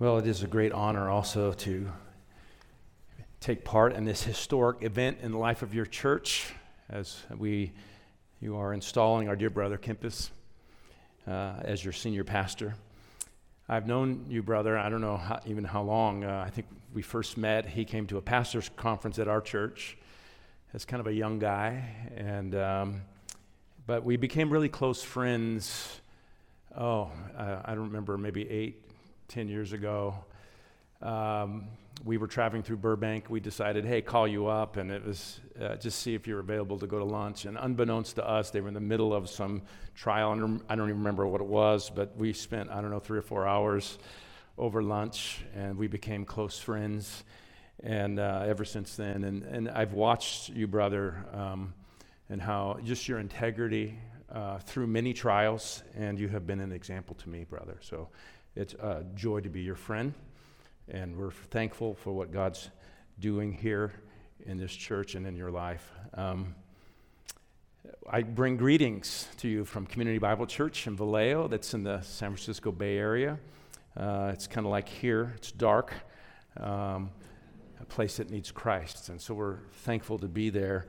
Well, it is a great honor also to take part in this historic event in the life of your church as we you are installing our dear brother Kempis uh, as your senior pastor. I've known you, brother, I don't know how, even how long. Uh, I think we first met. He came to a pastor's conference at our church as kind of a young guy, and um, but we became really close friends. Oh, uh, I don't remember, maybe eight, ten years ago. Um, we were traveling through Burbank. We decided, hey, call you up, and it was uh, just see if you're available to go to lunch. And unbeknownst to us, they were in the middle of some trial. I don't, I don't even remember what it was, but we spent, I don't know, three or four hours over lunch, and we became close friends. And uh, ever since then, and, and I've watched you, brother, um, and how just your integrity uh, through many trials, and you have been an example to me, brother. So it's a joy to be your friend, and we're thankful for what God's doing here in this church and in your life. Um, I bring greetings to you from Community Bible Church in Vallejo, that's in the San Francisco Bay Area. Uh, it's kind of like here, it's dark, um, a place that needs Christ. And so we're thankful to be there.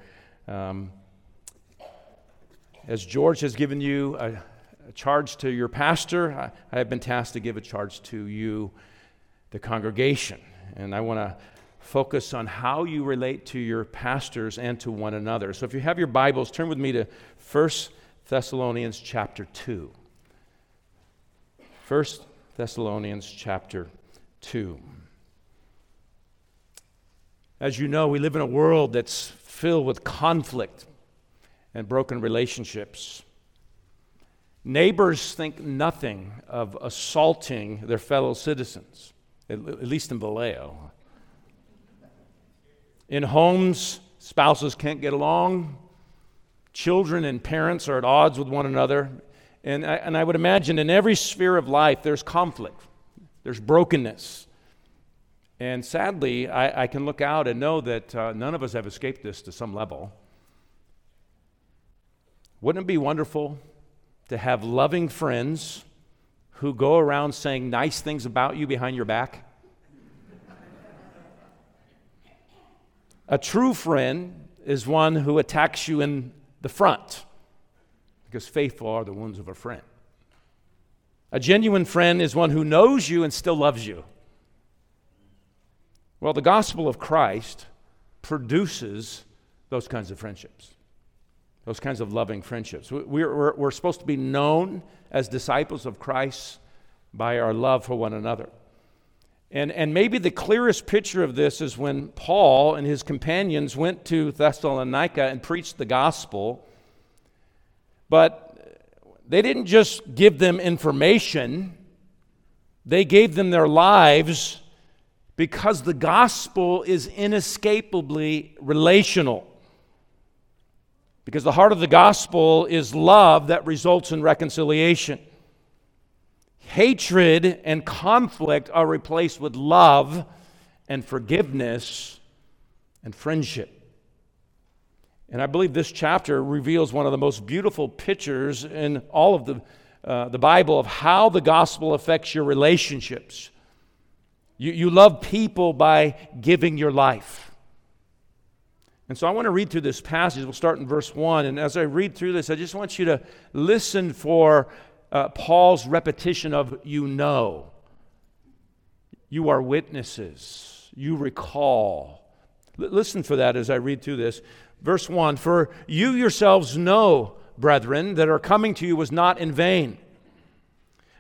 Um, as George has given you a, a charge to your pastor, I, I have been tasked to give a charge to you, the congregation. And I want to focus on how you relate to your pastors and to one another. So if you have your Bibles, turn with me to 1 Thessalonians chapter 2. 1 Thessalonians chapter 2. As you know, we live in a world that's filled with conflict and broken relationships. Neighbors think nothing of assaulting their fellow citizens, at least in Vallejo. In homes, spouses can't get along, children and parents are at odds with one another. And I, and I would imagine in every sphere of life, there's conflict, there's brokenness. And sadly, I, I can look out and know that uh, none of us have escaped this to some level. Wouldn't it be wonderful to have loving friends who go around saying nice things about you behind your back? A true friend is one who attacks you in the front because faithful are the wounds of a friend. A genuine friend is one who knows you and still loves you. Well, the gospel of Christ produces those kinds of friendships those kinds of loving friendships. We're, we're, we're supposed to be known as disciples of Christ by our love for one another. And, and maybe the clearest picture of this is when Paul and his companions went to Thessalonica and preached the gospel. But they didn't just give them information, they gave them their lives because the gospel is inescapably relational. Because the heart of the gospel is love that results in reconciliation. Hatred and conflict are replaced with love and forgiveness and friendship. And I believe this chapter reveals one of the most beautiful pictures in all of the, uh, the Bible of how the gospel affects your relationships. You, you love people by giving your life. And so I want to read through this passage. We'll start in verse 1. And as I read through this, I just want you to listen for uh, Paul's repetition of you know. You are witnesses. You recall. L- listen for that as I read through this. Verse 1 For you yourselves know, brethren, that our coming to you was not in vain.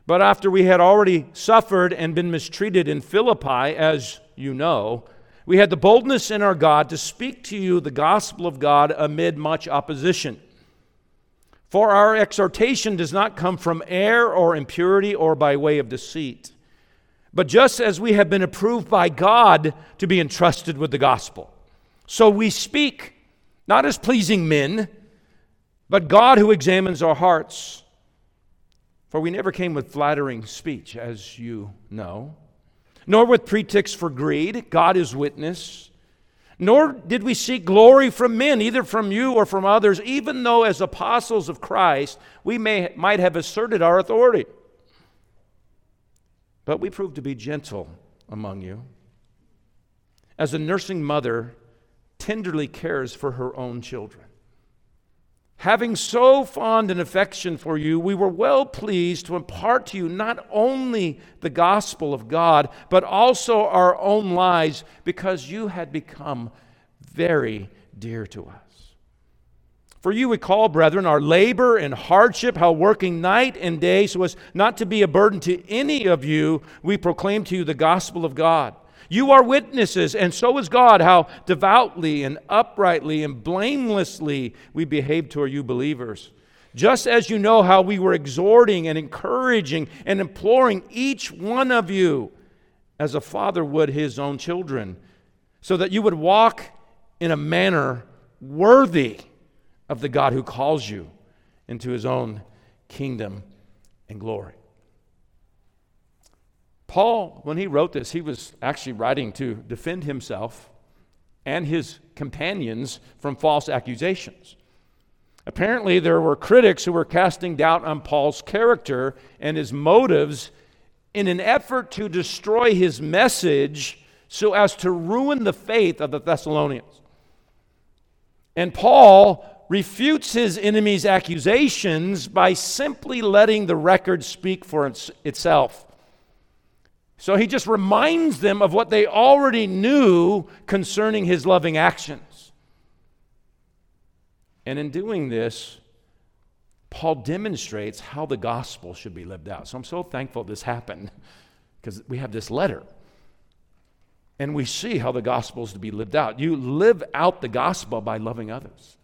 But after we had already suffered and been mistreated in Philippi, as you know, we had the boldness in our God to speak to you the gospel of God amid much opposition. For our exhortation does not come from error or impurity or by way of deceit, but just as we have been approved by God to be entrusted with the gospel. So we speak, not as pleasing men, but God who examines our hearts. For we never came with flattering speech, as you know nor with pretext for greed. God is witness. Nor did we seek glory from men, either from you or from others, even though as apostles of Christ we may, might have asserted our authority. but we proved to be gentle among you. As a nursing mother tenderly cares for her own children. Having so fond an affection for you, we were well pleased to impart to you not only the gospel of God, but also our own lives, because you had become very dear to us. For you we call, brethren, our labor and hardship, how working night and day so as not to be a burden to any of you, we proclaim to you the gospel of God. You are witnesses, and so is God, how devoutly and uprightly and blamelessly we behave toward you believers. Just as you know how we were exhorting and encouraging and imploring each one of you as a father would his own children, so that you would walk in a manner worthy of the God who calls you into his own kingdom and glory. Paul, when he wrote this, he was actually writing to defend himself and his companions from false accusations. Apparently, there were critics who were casting doubt on Paul's character and his motives in an effort to destroy his message so as to ruin the faith of the Thessalonians. And Paul refutes his enemy's accusations by simply letting the record speak for itself. So he just reminds them of what they already knew concerning his loving actions. And in doing this, Paul demonstrates how the gospel should be lived out. So I'm so thankful this happened because we have this letter. And we see how the gospel is to be lived out. You live out the gospel by loving others.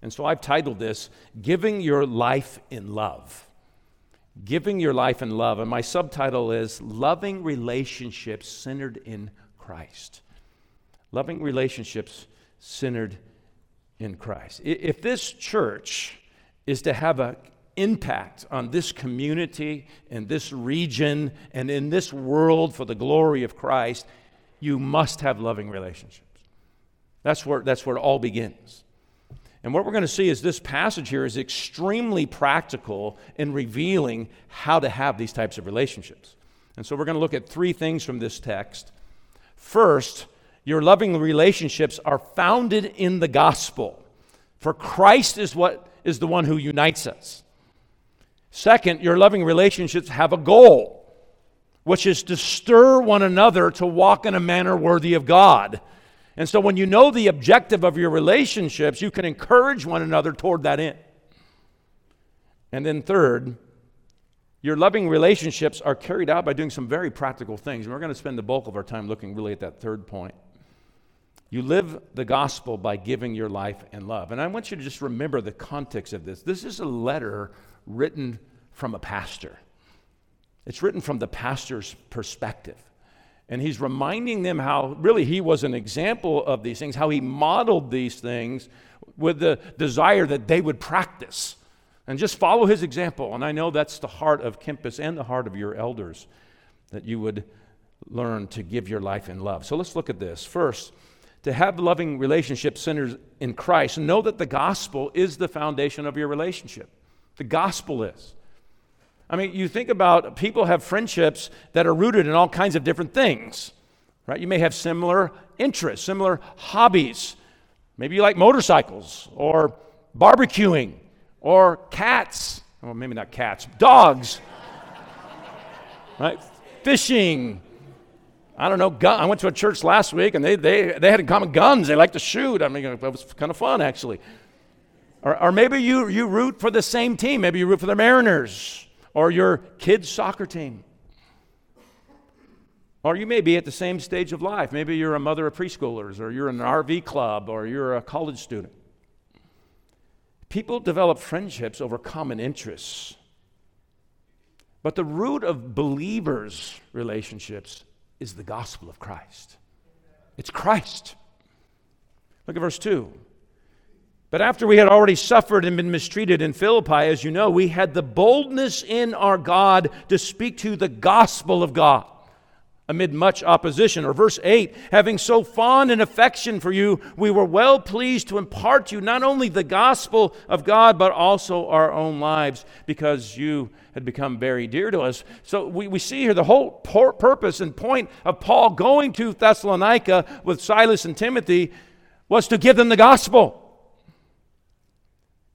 And so I've titled this, Giving Your Life in Love. Giving Your Life in Love. And my subtitle is Loving Relationships Centered in Christ. Loving relationships centered in Christ. If this church is to have an impact on this community and this region and in this world for the glory of Christ, you must have loving relationships. That's where, that's where it all begins. And what we're going to see is this passage here is extremely practical in revealing how to have these types of relationships. And so we're going to look at three things from this text. First, your loving relationships are founded in the gospel. For Christ is what is the one who unites us. Second, your loving relationships have a goal, which is to stir one another to walk in a manner worthy of God. And so when you know the objective of your relationships, you can encourage one another toward that end. And then, third, your loving relationships are carried out by doing some very practical things. And we're going to spend the bulk of our time looking really at that third point. You live the gospel by giving your life and love. And I want you to just remember the context of this. This is a letter written from a pastor, it's written from the pastor's perspective. And he's reminding them how really he was an example of these things, how he modeled these things with the desire that they would practice and just follow his example. And I know that's the heart of Kempis and the heart of your elders, that you would learn to give your life in love. So let's look at this. First, to have loving relationships centered in Christ, know that the gospel is the foundation of your relationship. The gospel is. I mean, you think about people have friendships that are rooted in all kinds of different things, right? You may have similar interests, similar hobbies. Maybe you like motorcycles or barbecuing or cats. Well, maybe not cats, dogs, right? Fishing. I don't know. Gun. I went to a church last week and they, they, they had in common guns. They like to shoot. I mean, it was kind of fun, actually. Or, or maybe you, you root for the same team. Maybe you root for the Mariners or your kids' soccer team. Or you may be at the same stage of life. Maybe you're a mother of preschoolers, or you're in an RV club, or you're a college student. People develop friendships over common interests. But the root of believers' relationships is the gospel of Christ. It's Christ. Look at verse 2. But after we had already suffered and been mistreated in Philippi, as you know, we had the boldness in our God to speak to the gospel of God. amid much opposition. Or verse 8, having so fond an affection for you, we were well pleased to impart to you not only the gospel of God, but also our own lives, because you had become very dear to us. So we, we see here the whole purpose and point of Paul going to Thessalonica with Silas and Timothy was to give them the gospel.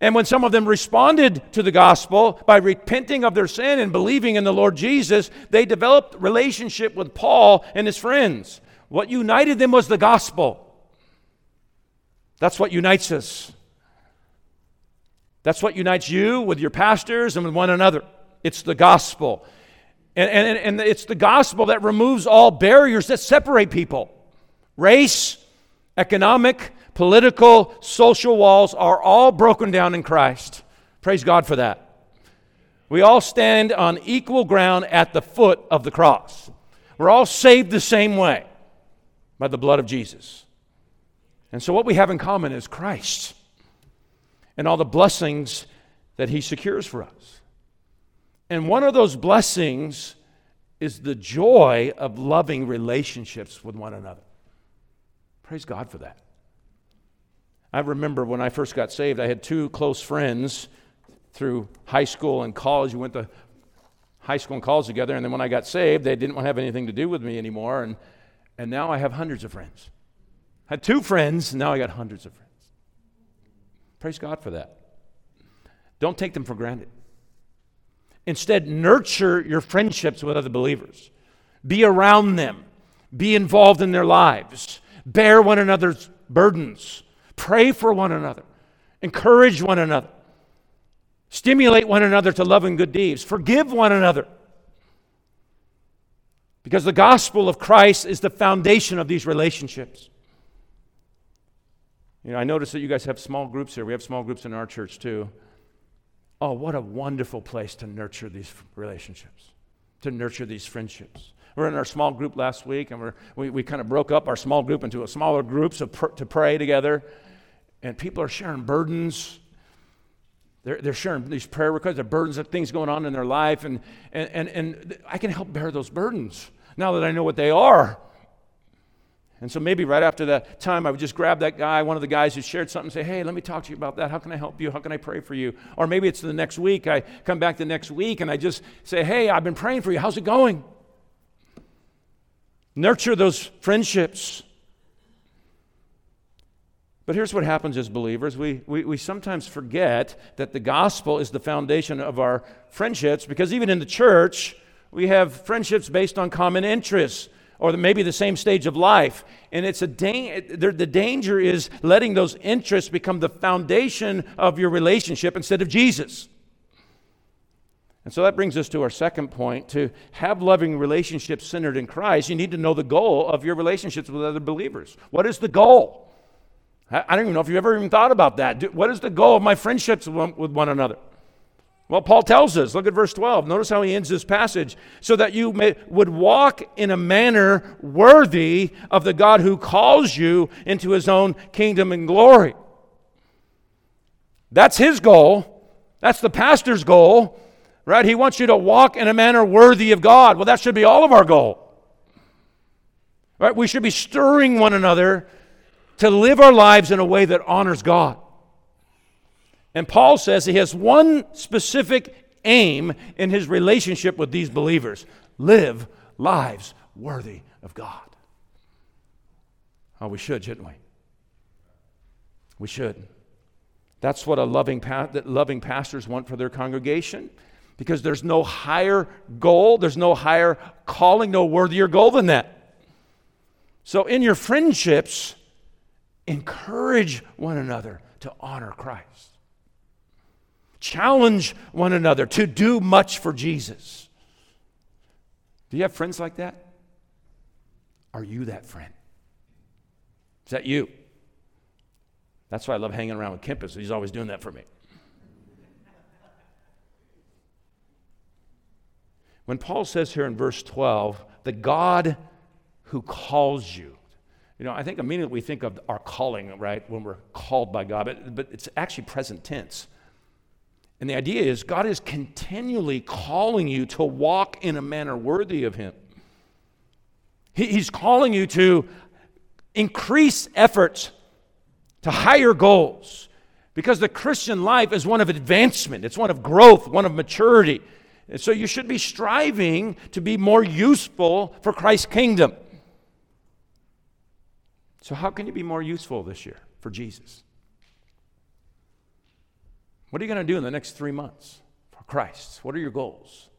And when some of them responded to the gospel by repenting of their sin and believing in the Lord Jesus, they developed relationship with Paul and his friends. What united them was the gospel. That's what unites us. That's what unites you with your pastors and with one another. It's the gospel. And, and, and it's the gospel that removes all barriers that separate people race, economic, political, social walls are all broken down in Christ. Praise God for that. We all stand on equal ground at the foot of the cross. We're all saved the same way by the blood of Jesus. And so, what we have in common is Christ and all the blessings that He secures for us. And one of those blessings is the joy of loving relationships with one another. Praise God for that. I remember when I first got saved, I had two close friends through high school and college. We went to high school and college together. And then when I got saved, they didn't want to have anything to do with me anymore. And, and now I have hundreds of friends. I had two friends, and now I got hundreds of friends. Praise God for that. Don't take them for granted. Instead, nurture your friendships with other believers. Be around them. Be involved in their lives. Bear one another's burdens. Pray for one another, encourage one another, stimulate one another to love and good deeds, forgive one another. Because the gospel of Christ is the foundation of these relationships. You know, I notice that you guys have small groups here. We have small groups in our church too. Oh, what a wonderful place to nurture these relationships, to nurture these friendships. We're in our small group last week, and we, we kind of broke up our small group into smaller groups of pr- to pray together and people are sharing burdens. They're, they're sharing these prayer requests, the burdens of things going on in their life, and, and, and, and I can help bear those burdens now that I know what they are. And so maybe right after that time, I would just grab that guy, one of the guys who shared something, and say, Hey, let me talk to you about that. How can I help you? How can I pray for you? Or maybe it's the next week. I come back the next week and I just say, Hey, I've been praying for you. How's it going? Nurture those friendships. But here's what happens as believers we, we, we, sometimes forget that the gospel is the foundation of our friendships because even in the church, we have friendships based on common interests or maybe the same stage of life. And it's a da- the danger is letting those interests become the foundation of your relationship instead of Jesus. And so that brings us to our second point. To have loving relationships centered in Christ, you need to know the goal of your relationships with other believers. What is the goal? I don't even know if you've ever even thought about that. What is the goal of my friendships with one another? Well, Paul tells us, look at verse 12. Notice how he ends this passage. So that you may, would walk in a manner worthy of the God who calls you into his own kingdom and glory. That's his goal. That's the pastor's goal, right? He wants you to walk in a manner worthy of God. Well, that should be all of our goal. Right? We should be stirring one another to live our lives in a way that honors God. And Paul says he has one specific aim in his relationship with these believers live lives worthy of God. Oh, we should, shouldn't we? We should. That's what a loving pa- that loving pastors want for their congregation because there's no higher goal, there's no higher calling, no worthier goal than that. So in your friendships, Encourage one another to honor Christ. Challenge one another to do much for Jesus. Do you have friends like that? Are you that friend? Is that you? That's why I love hanging around with Kempis. He's always doing that for me. When Paul says here in verse 12, the God who calls you, you know, I think immediately we think of our calling, right, when we're called by God, but, but it's actually present tense. And the idea is God is continually calling you to walk in a manner worthy of Him. He, he's calling you to increase efforts to higher goals because the Christian life is one of advancement, it's one of growth, one of maturity. And so you should be striving to be more useful for Christ's kingdom. So, how can you be more useful this year for Jesus? What are you going to do in the next three months for Christ? What are your goals?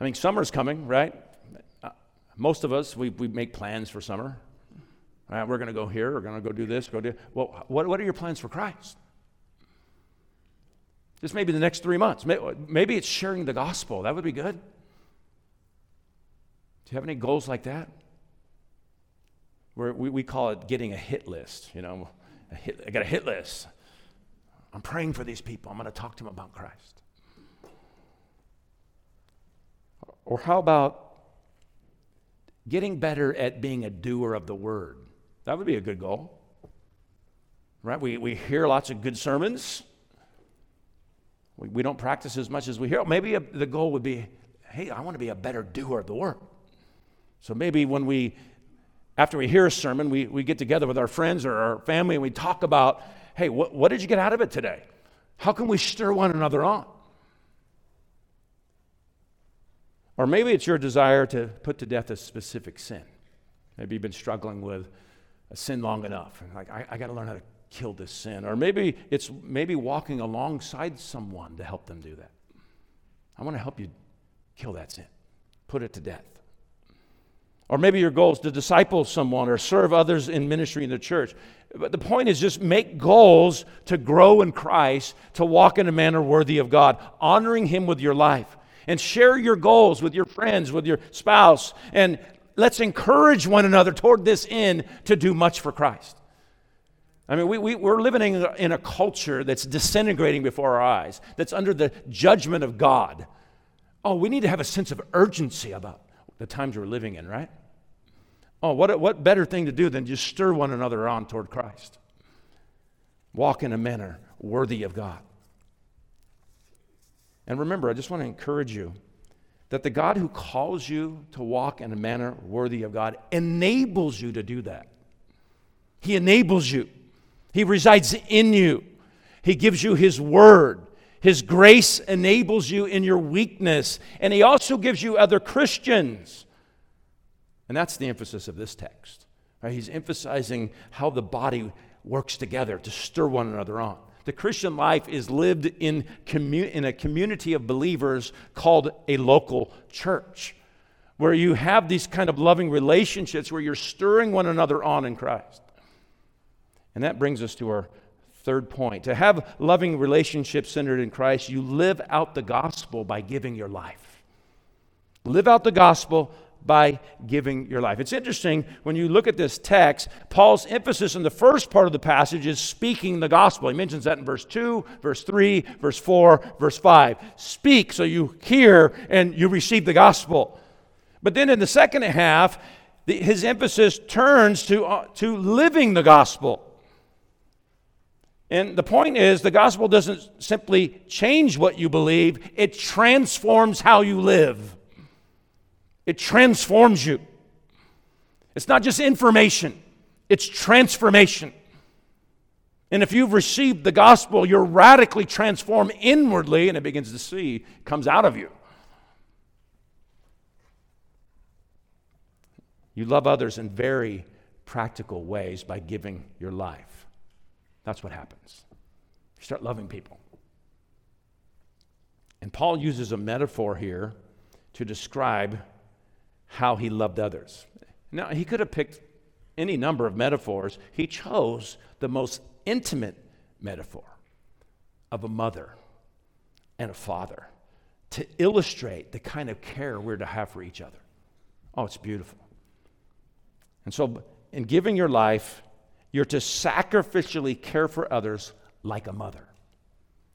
I mean, summer's coming, right? Uh, most of us, we, we make plans for summer. Right, we're going to go here, we're going to go do this, go do. Well, what, what are your plans for Christ? This may be the next three months. Maybe it's sharing the gospel. That would be good. Do you have any goals like that? We, we call it getting a hit list. You know, hit, I got a hit list. I'm praying for these people. I'm going to talk to them about Christ. Or how about getting better at being a doer of the word? That would be a good goal. Right? We, we hear lots of good sermons. We, we don't practice as much as we hear. Maybe a, the goal would be hey, I want to be a better doer of the word. So maybe when we, after we hear a sermon, we, we get together with our friends or our family and we talk about, hey, what, what did you get out of it today? How can we stir one another on? Or maybe it's your desire to put to death a specific sin. Maybe you've been struggling with a sin long enough. And like, I, I got to learn how to kill this sin. Or maybe it's maybe walking alongside someone to help them do that. I want to help you kill that sin, put it to death. Or maybe your goal is to disciple someone or serve others in ministry in the church. But the point is just make goals to grow in Christ, to walk in a manner worthy of God, honoring Him with your life. And share your goals with your friends, with your spouse, and let's encourage one another toward this end to do much for Christ. I mean, we, we, we're living in a culture that's disintegrating before our eyes, that's under the judgment of God. Oh, we need to have a sense of urgency about the times we're living in, right? Oh, what, what better thing to do than just stir one another on toward Christ? Walk in a manner worthy of God. And remember, I just want to encourage you that the God who calls you to walk in a manner worthy of God enables you to do that. He enables you. He resides in you. He gives you His word. His grace enables you in your weakness. And He also gives you other Christians. And that's the emphasis of this text. Right? He's emphasizing how the body works together to stir one another on. The Christian life is lived in, commu- in a community of believers called a local church, where you have these kind of loving relationships where you're stirring one another on in Christ. And that brings us to our third point. To have loving relationships centered in Christ, you live out the gospel by giving your life. Live out the gospel by giving your life. It's interesting when you look at this text, Paul's emphasis in the first part of the passage is speaking the gospel. He mentions that in verse 2, verse 3, verse 4, verse 5. Speak so you hear and you receive the gospel. But then in the second half, the, his emphasis turns to, uh, to living the gospel. And the point is, the gospel doesn't simply change what you believe, it transforms how you live. It transforms you. It's not just information, it's transformation. And if you've received the gospel, you're radically transformed inwardly, and it begins to see, comes out of you. You love others in very practical ways by giving your life. That's what happens. You start loving people. And Paul uses a metaphor here to describe how he loved others. Now, he could have picked any number of metaphors. He chose the most intimate metaphor of a mother and a father to illustrate the kind of care we're to have for each other. Oh, it's beautiful. And so, in giving your life, you're to sacrificially care for others like a mother.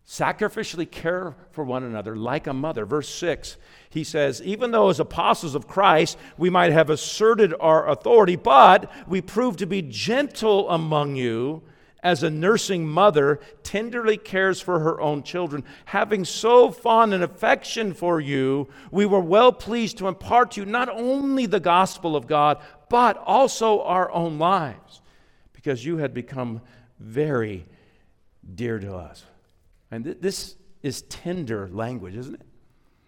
Sacrificially care for one another like a mother. Verse 6, he says, Even though as apostles of Christ we might have asserted our authority, but we prove to be gentle among you as a nursing mother tenderly cares for her own children, having so fond an affection for you, we were well pleased to impart to you not only the gospel of God, but also our own lives, because you had become very dear to us. And th- this is tender language, isn't it?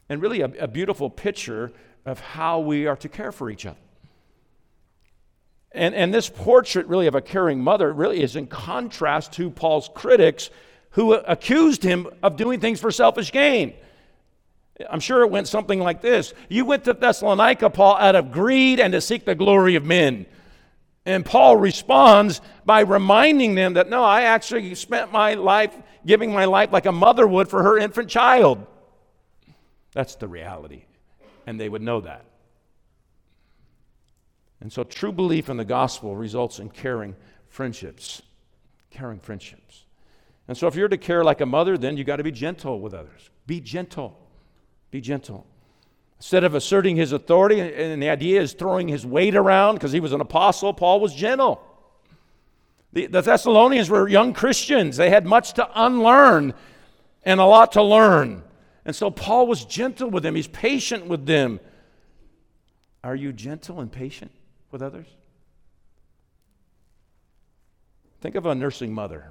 And really a, a beautiful picture of how we are to care for each other. And, and this portrait, really, of a caring mother, really is in contrast to Paul's critics who accused him of doing things for selfish gain. I'm sure it went something like this You went to Thessalonica, Paul, out of greed and to seek the glory of men. And Paul responds by reminding them that no, I actually spent my life giving my life like a mother would for her infant child. That's the reality. And they would know that. And so true belief in the gospel results in caring friendships. Caring friendships. And so if you're to care like a mother, then you got to be gentle with others. Be gentle. Be gentle. Instead of asserting his authority, and the idea is throwing his weight around because he was an apostle, Paul was gentle. The, the Thessalonians were young Christians. They had much to unlearn and a lot to learn. And so Paul was gentle with them, he's patient with them. Are you gentle and patient? with others? Think of a nursing mother.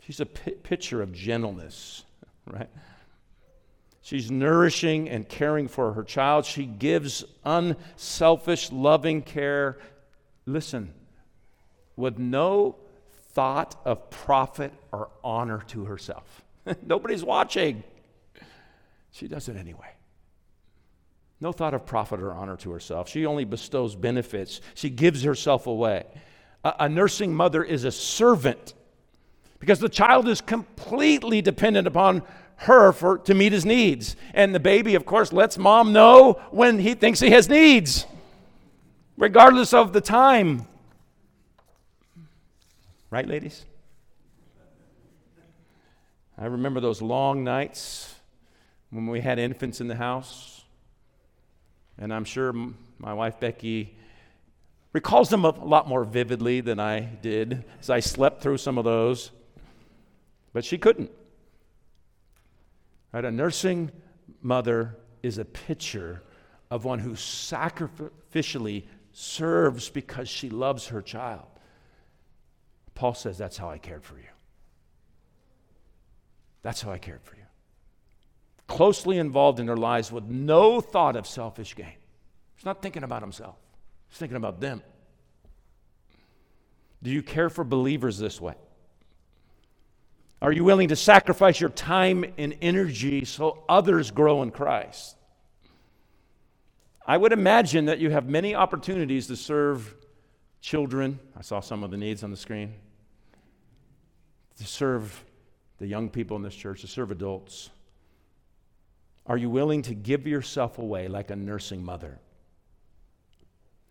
She's a p- picture of gentleness, right? She's nourishing and caring for her child. She gives unselfish, loving care. Listen, with no thought of profit or honor to herself. Nobody's watching. She does it anyway. No thought of profit or honor to herself. She only bestows benefits. She gives herself away. A, a, nursing mother is a servant because the child is completely dependent upon her for, to meet his needs. And the baby, of course, lets mom know when he thinks he has needs, regardless of the time. Right, ladies? I remember those long nights when we had infants in the house and I'm sure my wife Becky recalls them a lot more vividly than I did as I slept through some of those. But she couldn't. Right? A nursing mother is a picture of one who sacrificially serves because she loves her child. Paul says, That's how I cared for you. That's how I cared for you closely involved in their lives with no thought of selfish gain. He's not thinking about himself, he's thinking about them. Do you care for believers this way? Are you willing to sacrifice your time and energy so others grow in Christ? I would imagine that you have many opportunities to serve children. I saw some of the needs on the screen. To serve the young people in this church, to serve adults. Are you willing to give yourself away like a nursing mother?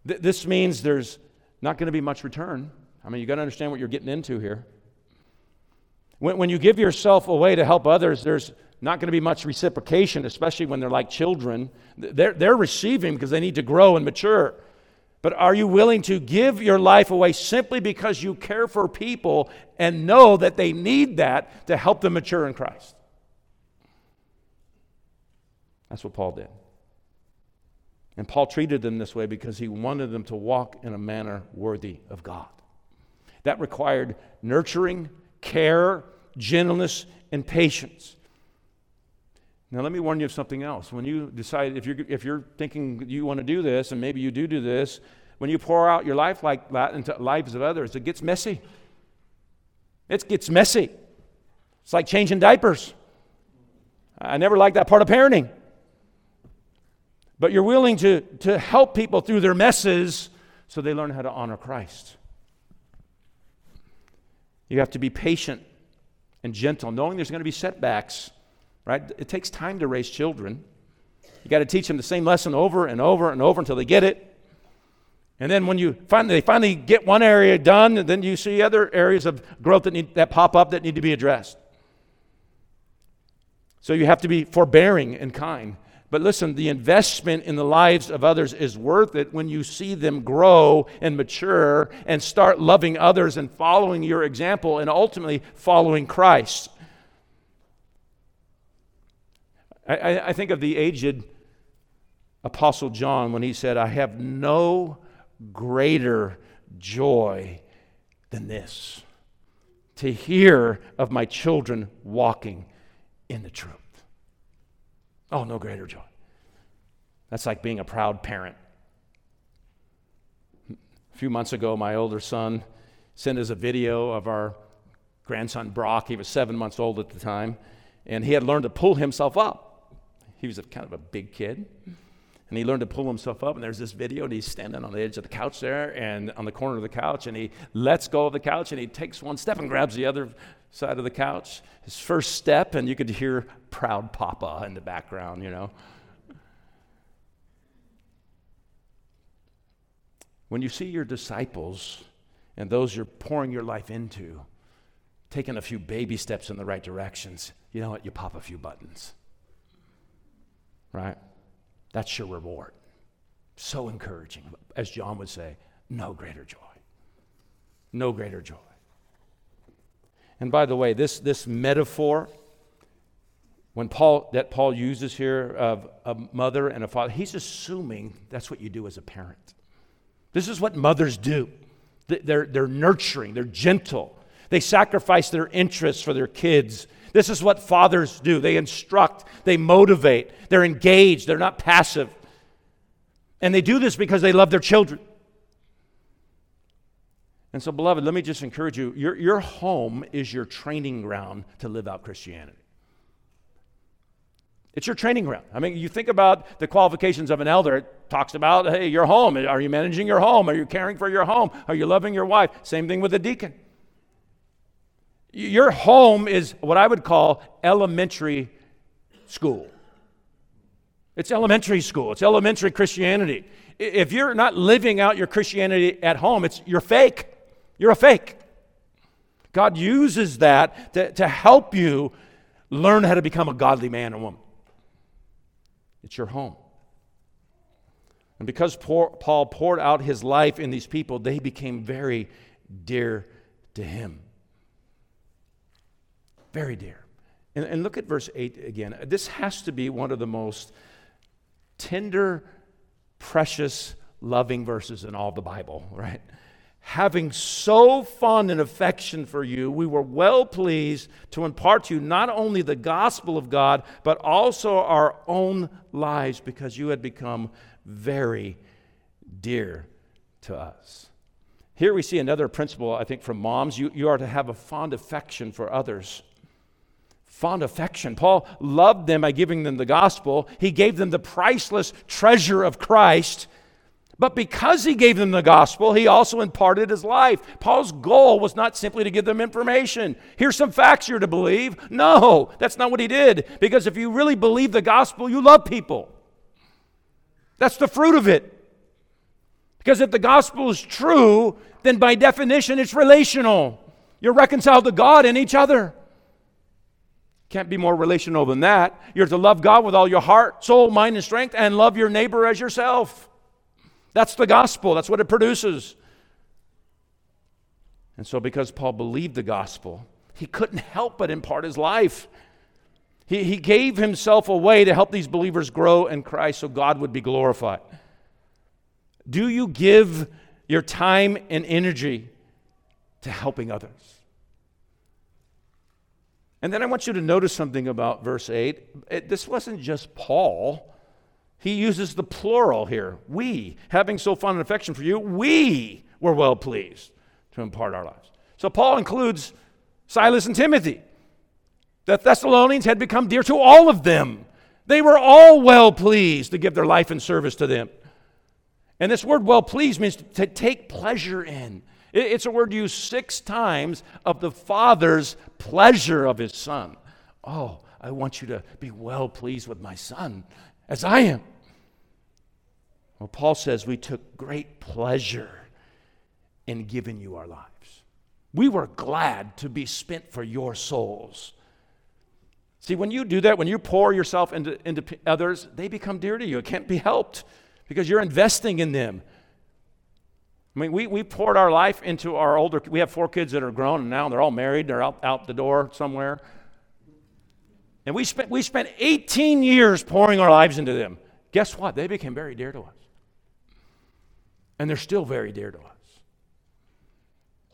Th- this means there's not going to be much return. I mean, you've got to understand what you're getting into here. When, when you give yourself away to help others, there's not going to be much reciprocation, especially when they're like children. They're, they're receiving because they need to grow and mature. But are you willing to give your life away simply because you care for people and know that they need that to help them mature in Christ? That's what Paul did. And Paul treated them this way because he wanted them to walk in a manner worthy of God. That required nurturing, care, gentleness, and patience. Now, let me warn you of something else. When you decide, if you're, if you're thinking you want to do this, and maybe you do do this, when you pour out your life like that into lives of others, it gets messy. It gets messy. It's like changing diapers. I never liked that part of parenting but you're willing to, to help people through their messes so they learn how to honor Christ. You have to be patient and gentle, knowing there's going to be setbacks, right? It takes time to raise children. You got to teach them the same lesson over and over and over until they get it. And then when you finally, they finally get one area done, then you see other areas of growth that, need, that pop up that need to be addressed. So you have to be forbearing and kind But listen, the investment in the lives of others is worth it when you see them grow and mature and start loving others and following your example and ultimately following Christ. I, I think of the aged Apostle John when he said, I have no greater joy than this to hear of my children walking in the truth. Oh, no greater joy. That's like being a proud parent. A few months ago, my older son sent us a video of our grandson Brock. He was seven months old at the time, and he had learned to pull himself up. He was a, kind of a big kid. And he learned to pull himself up. And there's this video, and he's standing on the edge of the couch there and on the corner of the couch. And he lets go of the couch and he takes one step and grabs the other side of the couch. His first step, and you could hear proud papa in the background, you know. When you see your disciples and those you're pouring your life into taking a few baby steps in the right directions, you know what? You pop a few buttons. Right? That's your reward. So encouraging. As John would say, no greater joy. No greater joy. And by the way, this, this metaphor, when Paul, that Paul uses here of a mother and a father, he's assuming that's what you do as a parent. This is what mothers do. They're, they're nurturing, they're gentle, they sacrifice their interests for their kids. This is what fathers do they instruct, they motivate, they're engaged, they're not passive. And they do this because they love their children. And so, beloved, let me just encourage you your, your home is your training ground to live out Christianity. It's your training ground. I mean, you think about the qualifications of an elder. It talks about, hey, your home. Are you managing your home? Are you caring for your home? Are you loving your wife? Same thing with a deacon. Your home is what I would call elementary school. It's elementary school. It's elementary Christianity. If you're not living out your Christianity at home, it's you're fake. You're a fake. God uses that to, to help you learn how to become a godly man or woman. It's your home. And because Paul poured out his life in these people, they became very dear to him. Very dear. And, and look at verse 8 again. This has to be one of the most tender, precious, loving verses in all the Bible, right? Having so fond an affection for you, we were well pleased to impart to you not only the gospel of God, but also our own lives, because you had become very dear to us. Here we see another principle, I think, from moms. You, you are to have a fond affection for others fond affection. Paul loved them by giving them the gospel, he gave them the priceless treasure of Christ. But because he gave them the gospel, he also imparted his life. Paul's goal was not simply to give them information. Here's some facts you're to believe. No, that's not what he did. Because if you really believe the gospel, you love people. That's the fruit of it. Because if the gospel is true, then by definition it's relational. You're reconciled to God and each other. Can't be more relational than that. You're to love God with all your heart, soul, mind, and strength, and love your neighbor as yourself. That's the gospel, that's what it produces. And so, because Paul believed the gospel, he couldn't help but impart his life. He, he gave himself away to help these believers grow in Christ so God would be glorified. Do you give your time and energy to helping others? And then I want you to notice something about verse 8. It, this wasn't just Paul. He uses the plural here. We, having so fond an affection for you, we were well pleased to impart our lives. So Paul includes Silas and Timothy. The Thessalonians had become dear to all of them. They were all well pleased to give their life and service to them. And this word well pleased means to take pleasure in. It's a word used six times of the Father's pleasure of his Son. Oh, I want you to be well pleased with my Son as I am. Well, Paul says we took great pleasure in giving you our lives. We were glad to be spent for your souls. See, when you do that, when you pour yourself into, into others, they become dear to you. It can't be helped because you're investing in them. I mean, we, we poured our life into our older, we have four kids that are grown and now they're all married, they're out, out the door somewhere. And we spent, we spent 18 years pouring our lives into them. Guess what? They became very dear to us. And they're still very dear to us.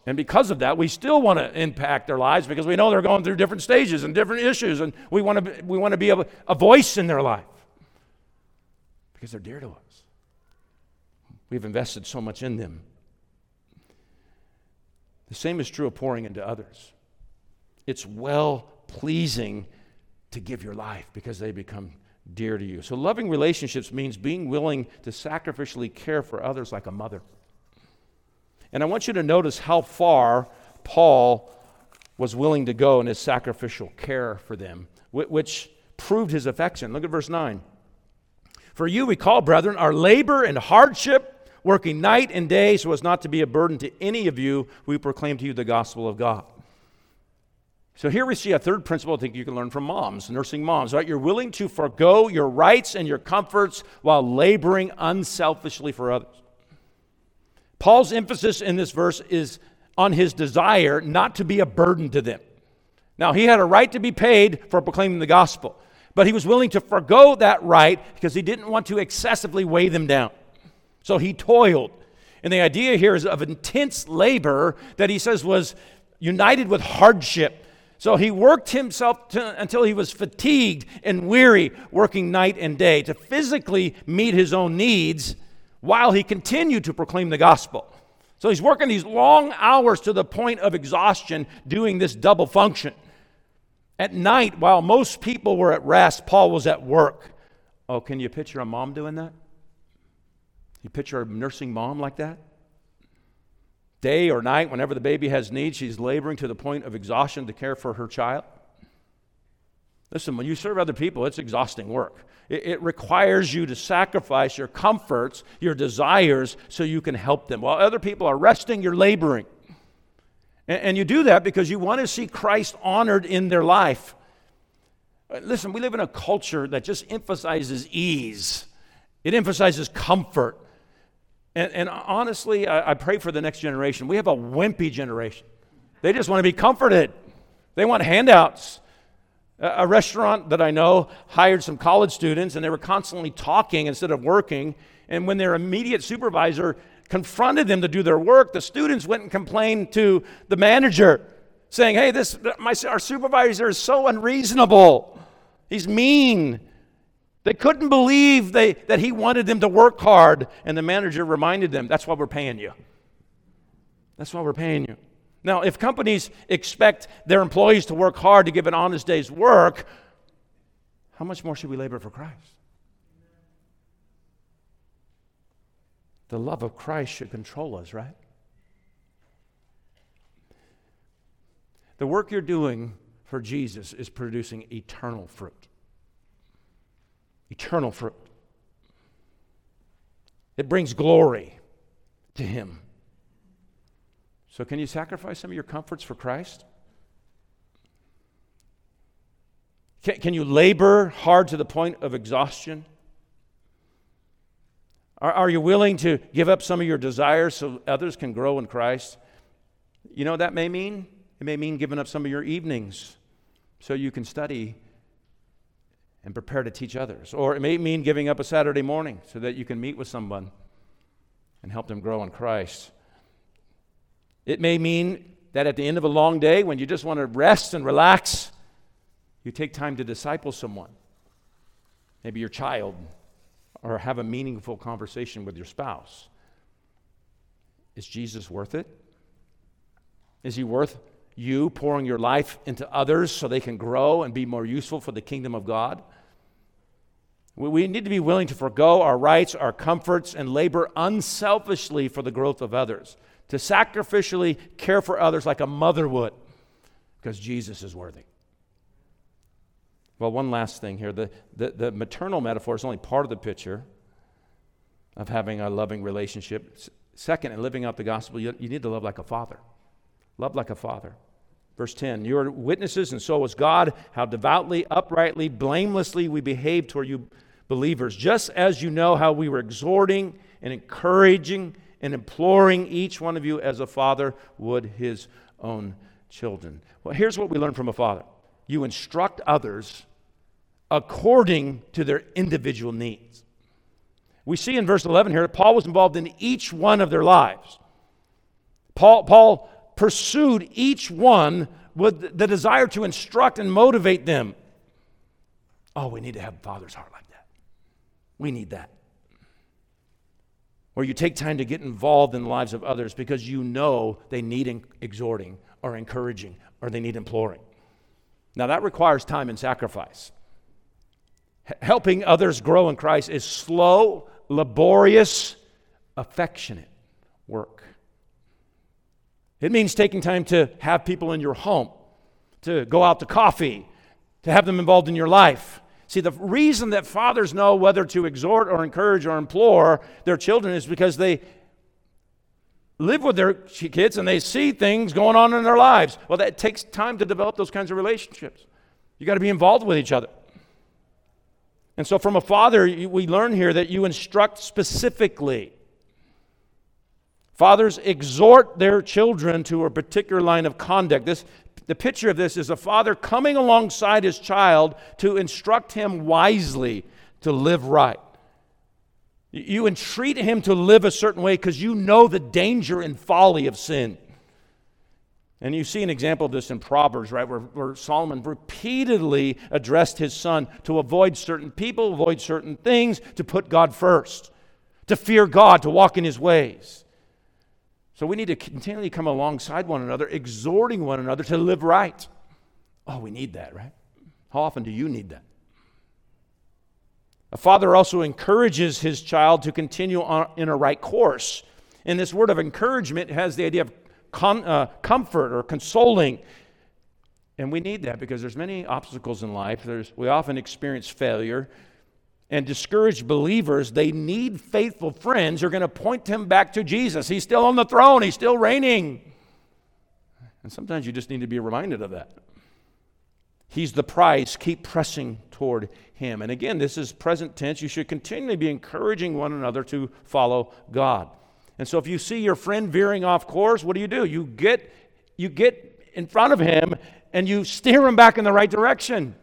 And because of that, we still want to impact their lives because we know they're going through different stages and different issues, and we want to be, we want to be a, a voice in their life because they're dear to us. We've invested so much in them. The same is true of pouring into others. It's well pleasing to give your life because they become dear to you. So, loving relationships means being willing to sacrificially care for others like a mother. And I want you to notice how far Paul was willing to go in his sacrificial care for them, which proved his affection. Look at verse 9. For you, we call, brethren, our labor and hardship, working night and day, so as not to be a burden to any of you, we proclaim to you the gospel of God. So here we see a third principle I think you can learn from moms, nursing moms, right? You're willing to forego your rights and your comforts while laboring unselfishly for others. Paul's emphasis in this verse is on his desire not to be a burden to them. Now, he had a right to be paid for proclaiming the gospel, but he was willing to forego that right because he didn't want to excessively weigh them down. So he toiled. And the idea here is of intense labor that he says was united with hardship. So he worked himself to, until he was fatigued and weary, working night and day to physically meet his own needs while he continued to proclaim the gospel. So he's working these long hours to the point of exhaustion doing this double function. At night, while most people were at rest, Paul was at work. Oh, can you picture a mom doing that? You picture a nursing mom like that? Day or night, whenever the baby has needs, she's laboring to the point of exhaustion to care for her child. Listen, when you serve other people, it's exhausting work. It, it, requires you to sacrifice your comforts, your desires, so you can help them. While other people are resting, you're laboring. And, and you do that because you want to see Christ honored in their life. Uh, listen, we live in a culture that just emphasizes ease, it emphasizes comfort. And, and honestly, I, I pray for the next generation. We have a wimpy generation. They just want to be comforted, they want handouts. A restaurant that I know hired some college students, and they were constantly talking instead of working. And when their immediate supervisor confronted them to do their work, the students went and complained to the manager, saying, "Hey, this my, our supervisor is so unreasonable. He's mean." They couldn't believe they, that he wanted them to work hard, and the manager reminded them, "That's why we're paying you. That's why we're paying you." Now, if companies expect their employees to work hard to give an honest day's work, how much more should we labor for Christ? The love of Christ should control us, right? The work you're doing for Jesus is producing eternal fruit. Eternal fruit. It brings glory to Him. So, can you sacrifice some of your comforts for Christ? Can, can you labor hard to the point of exhaustion? Are, are you willing to give up some of your desires so others can grow in Christ? You know what that may mean? It may mean giving up some of your evenings so you can study and prepare to teach others. Or it may mean giving up a Saturday morning so that you can meet with someone and help them grow in Christ. It may mean that at the end of a long day, when you just want to rest and relax, you take time to disciple someone, maybe your child, or have a meaningful conversation with your spouse. Is Jesus worth it? Is he worth you pouring your life into others so they can grow and be more useful for the kingdom of God? We need to be willing to forego our rights, our comforts, and labor unselfishly for the growth of others to sacrificially care for others like a mother would, because Jesus is worthy. Well, one last thing here the, the, the, maternal metaphor is only part of the picture of having a loving relationship. Second, in living out the gospel, you, you need to love like a father. Love like a father. Verse 10 You are witnesses, and so is God, how devoutly, uprightly, blamelessly we behave toward you believers, just as you know how we were exhorting and encouraging and imploring each one of you as a father would his own children. Well, here's what we learn from a father you instruct others according to their individual needs. We see in verse 11 here that Paul was involved in each one of their lives. Paul, Paul pursued each one with the desire to instruct and motivate them. Oh, we need to have a father's heart like. We need that. Where you take time to get involved in the lives of others because you know they need exhorting or encouraging or they need imploring. Now, that requires time and sacrifice. H- helping others grow in Christ is slow, laborious, affectionate work. It means taking time to have people in your home, to go out to coffee, to have them involved in your life. See, the reason that fathers know whether to exhort or encourage or implore their children is because they live with their kids and they see things going on in their lives. Well, that takes time to develop those kinds of relationships. You got to be involved with each other. And so, from a father, we learn here that you instruct specifically. Fathers exhort their children to a particular line of conduct. This, the picture of this is a father coming alongside his child to instruct him wisely to live right. You entreat him to live a certain way because you know the danger and folly of sin. And you see an example of this in Proverbs, right, where, where, Solomon repeatedly addressed his son to avoid certain people, avoid certain things, to put God first, to fear God, to walk in his ways. So we need to continually come alongside one another, exhorting one another to live right. Oh, we need that, right? How often do you need that? A father also encourages his child to continue on in a right course. And this word of encouragement has the idea of con, uh, comfort or consoling. And we need that because there's many obstacles in life. There's, we often experience failure. And discouraged believers, they need faithful friends who are going to point them back to Jesus. He's still on the throne, He's still reigning. And sometimes you just need to be reminded of that. He's the prize. Keep pressing toward him. And again, this is present tense. You should continually be encouraging one another to follow God. And so if you see your friend veering off course, what do you do? You get you get in front of him and you steer him back in the right direction.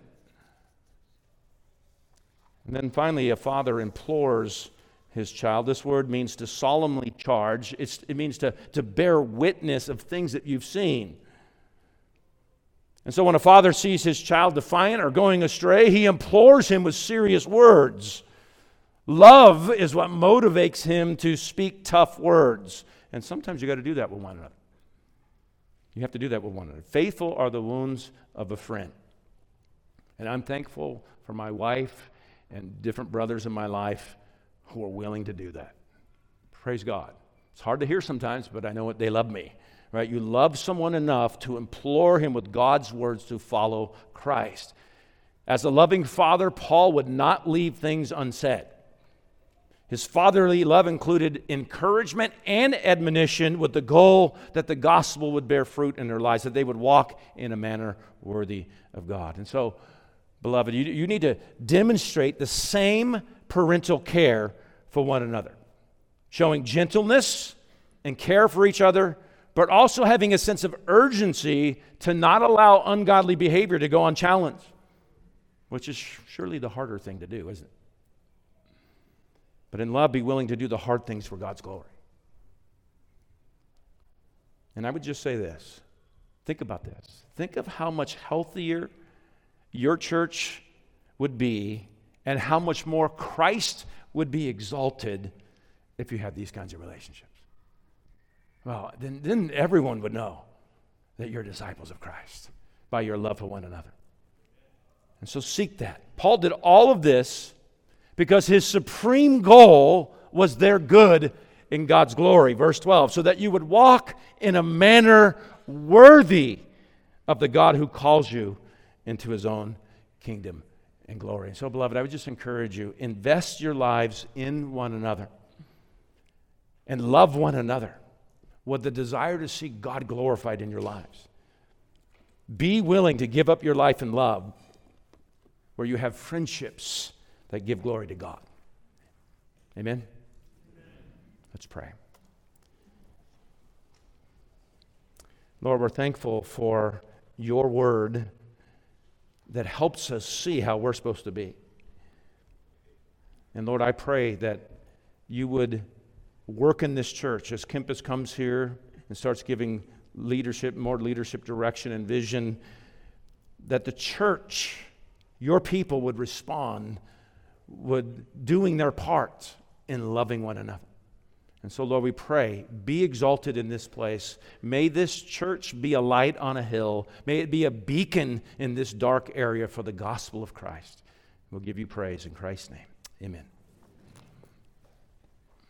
And then finally, a father implores his child. This word means to solemnly charge, it's, it means to, to bear witness of things that you've seen. And so when a father sees his child defiant or going astray, he implores him with serious words. Love is what motivates him to speak tough words. And sometimes you got to do that with one another. You have to do that with one another. Faithful are the wounds of a friend. And I'm thankful for my wife and different brothers in my life who are willing to do that. Praise God. It's hard to hear sometimes, but I know what they love me right? You love someone enough to implore him with God's words to follow Christ. As a loving father, Paul would not leave things unsaid. His fatherly love included encouragement and admonition with the goal that the gospel would bear fruit in their lives, that they would walk in a manner worthy of God. And so, beloved, you, you need to demonstrate the same parental care for one another, showing gentleness and care for each other but also having a sense of urgency to not allow ungodly behavior to go unchallenged, which is surely the harder thing to do, isn't it? But in love, be willing to do the hard things for God's glory. And I would just say this think about this. Think of how much healthier your church would be and how much more Christ would be exalted if you had these kinds of relationships. Well, then, then everyone would know that you're disciples of Christ by your love for one another. And so seek that. Paul did all of this because his supreme goal was their good in God's glory. Verse 12, so that you would walk in a manner worthy of the God who calls you into his own kingdom and glory. So, beloved, I would just encourage you invest your lives in one another and love one another with the desire to see God glorified in your lives. Be willing to give up your life in love where you have friendships that give glory to God. Amen? Let's pray. Lord, we're thankful for your word that helps us see how we're supposed to be. And Lord, I pray that you would work in this church as Kempis comes here and starts giving leadership, more leadership direction and vision, that the church, your people, would respond, would doing their part in loving one another. And so, Lord, we pray, be exalted in this place. May this church be a light on a hill. May it be a beacon in this dark area for the gospel of Christ. We'll give you praise in Christ's name. Amen.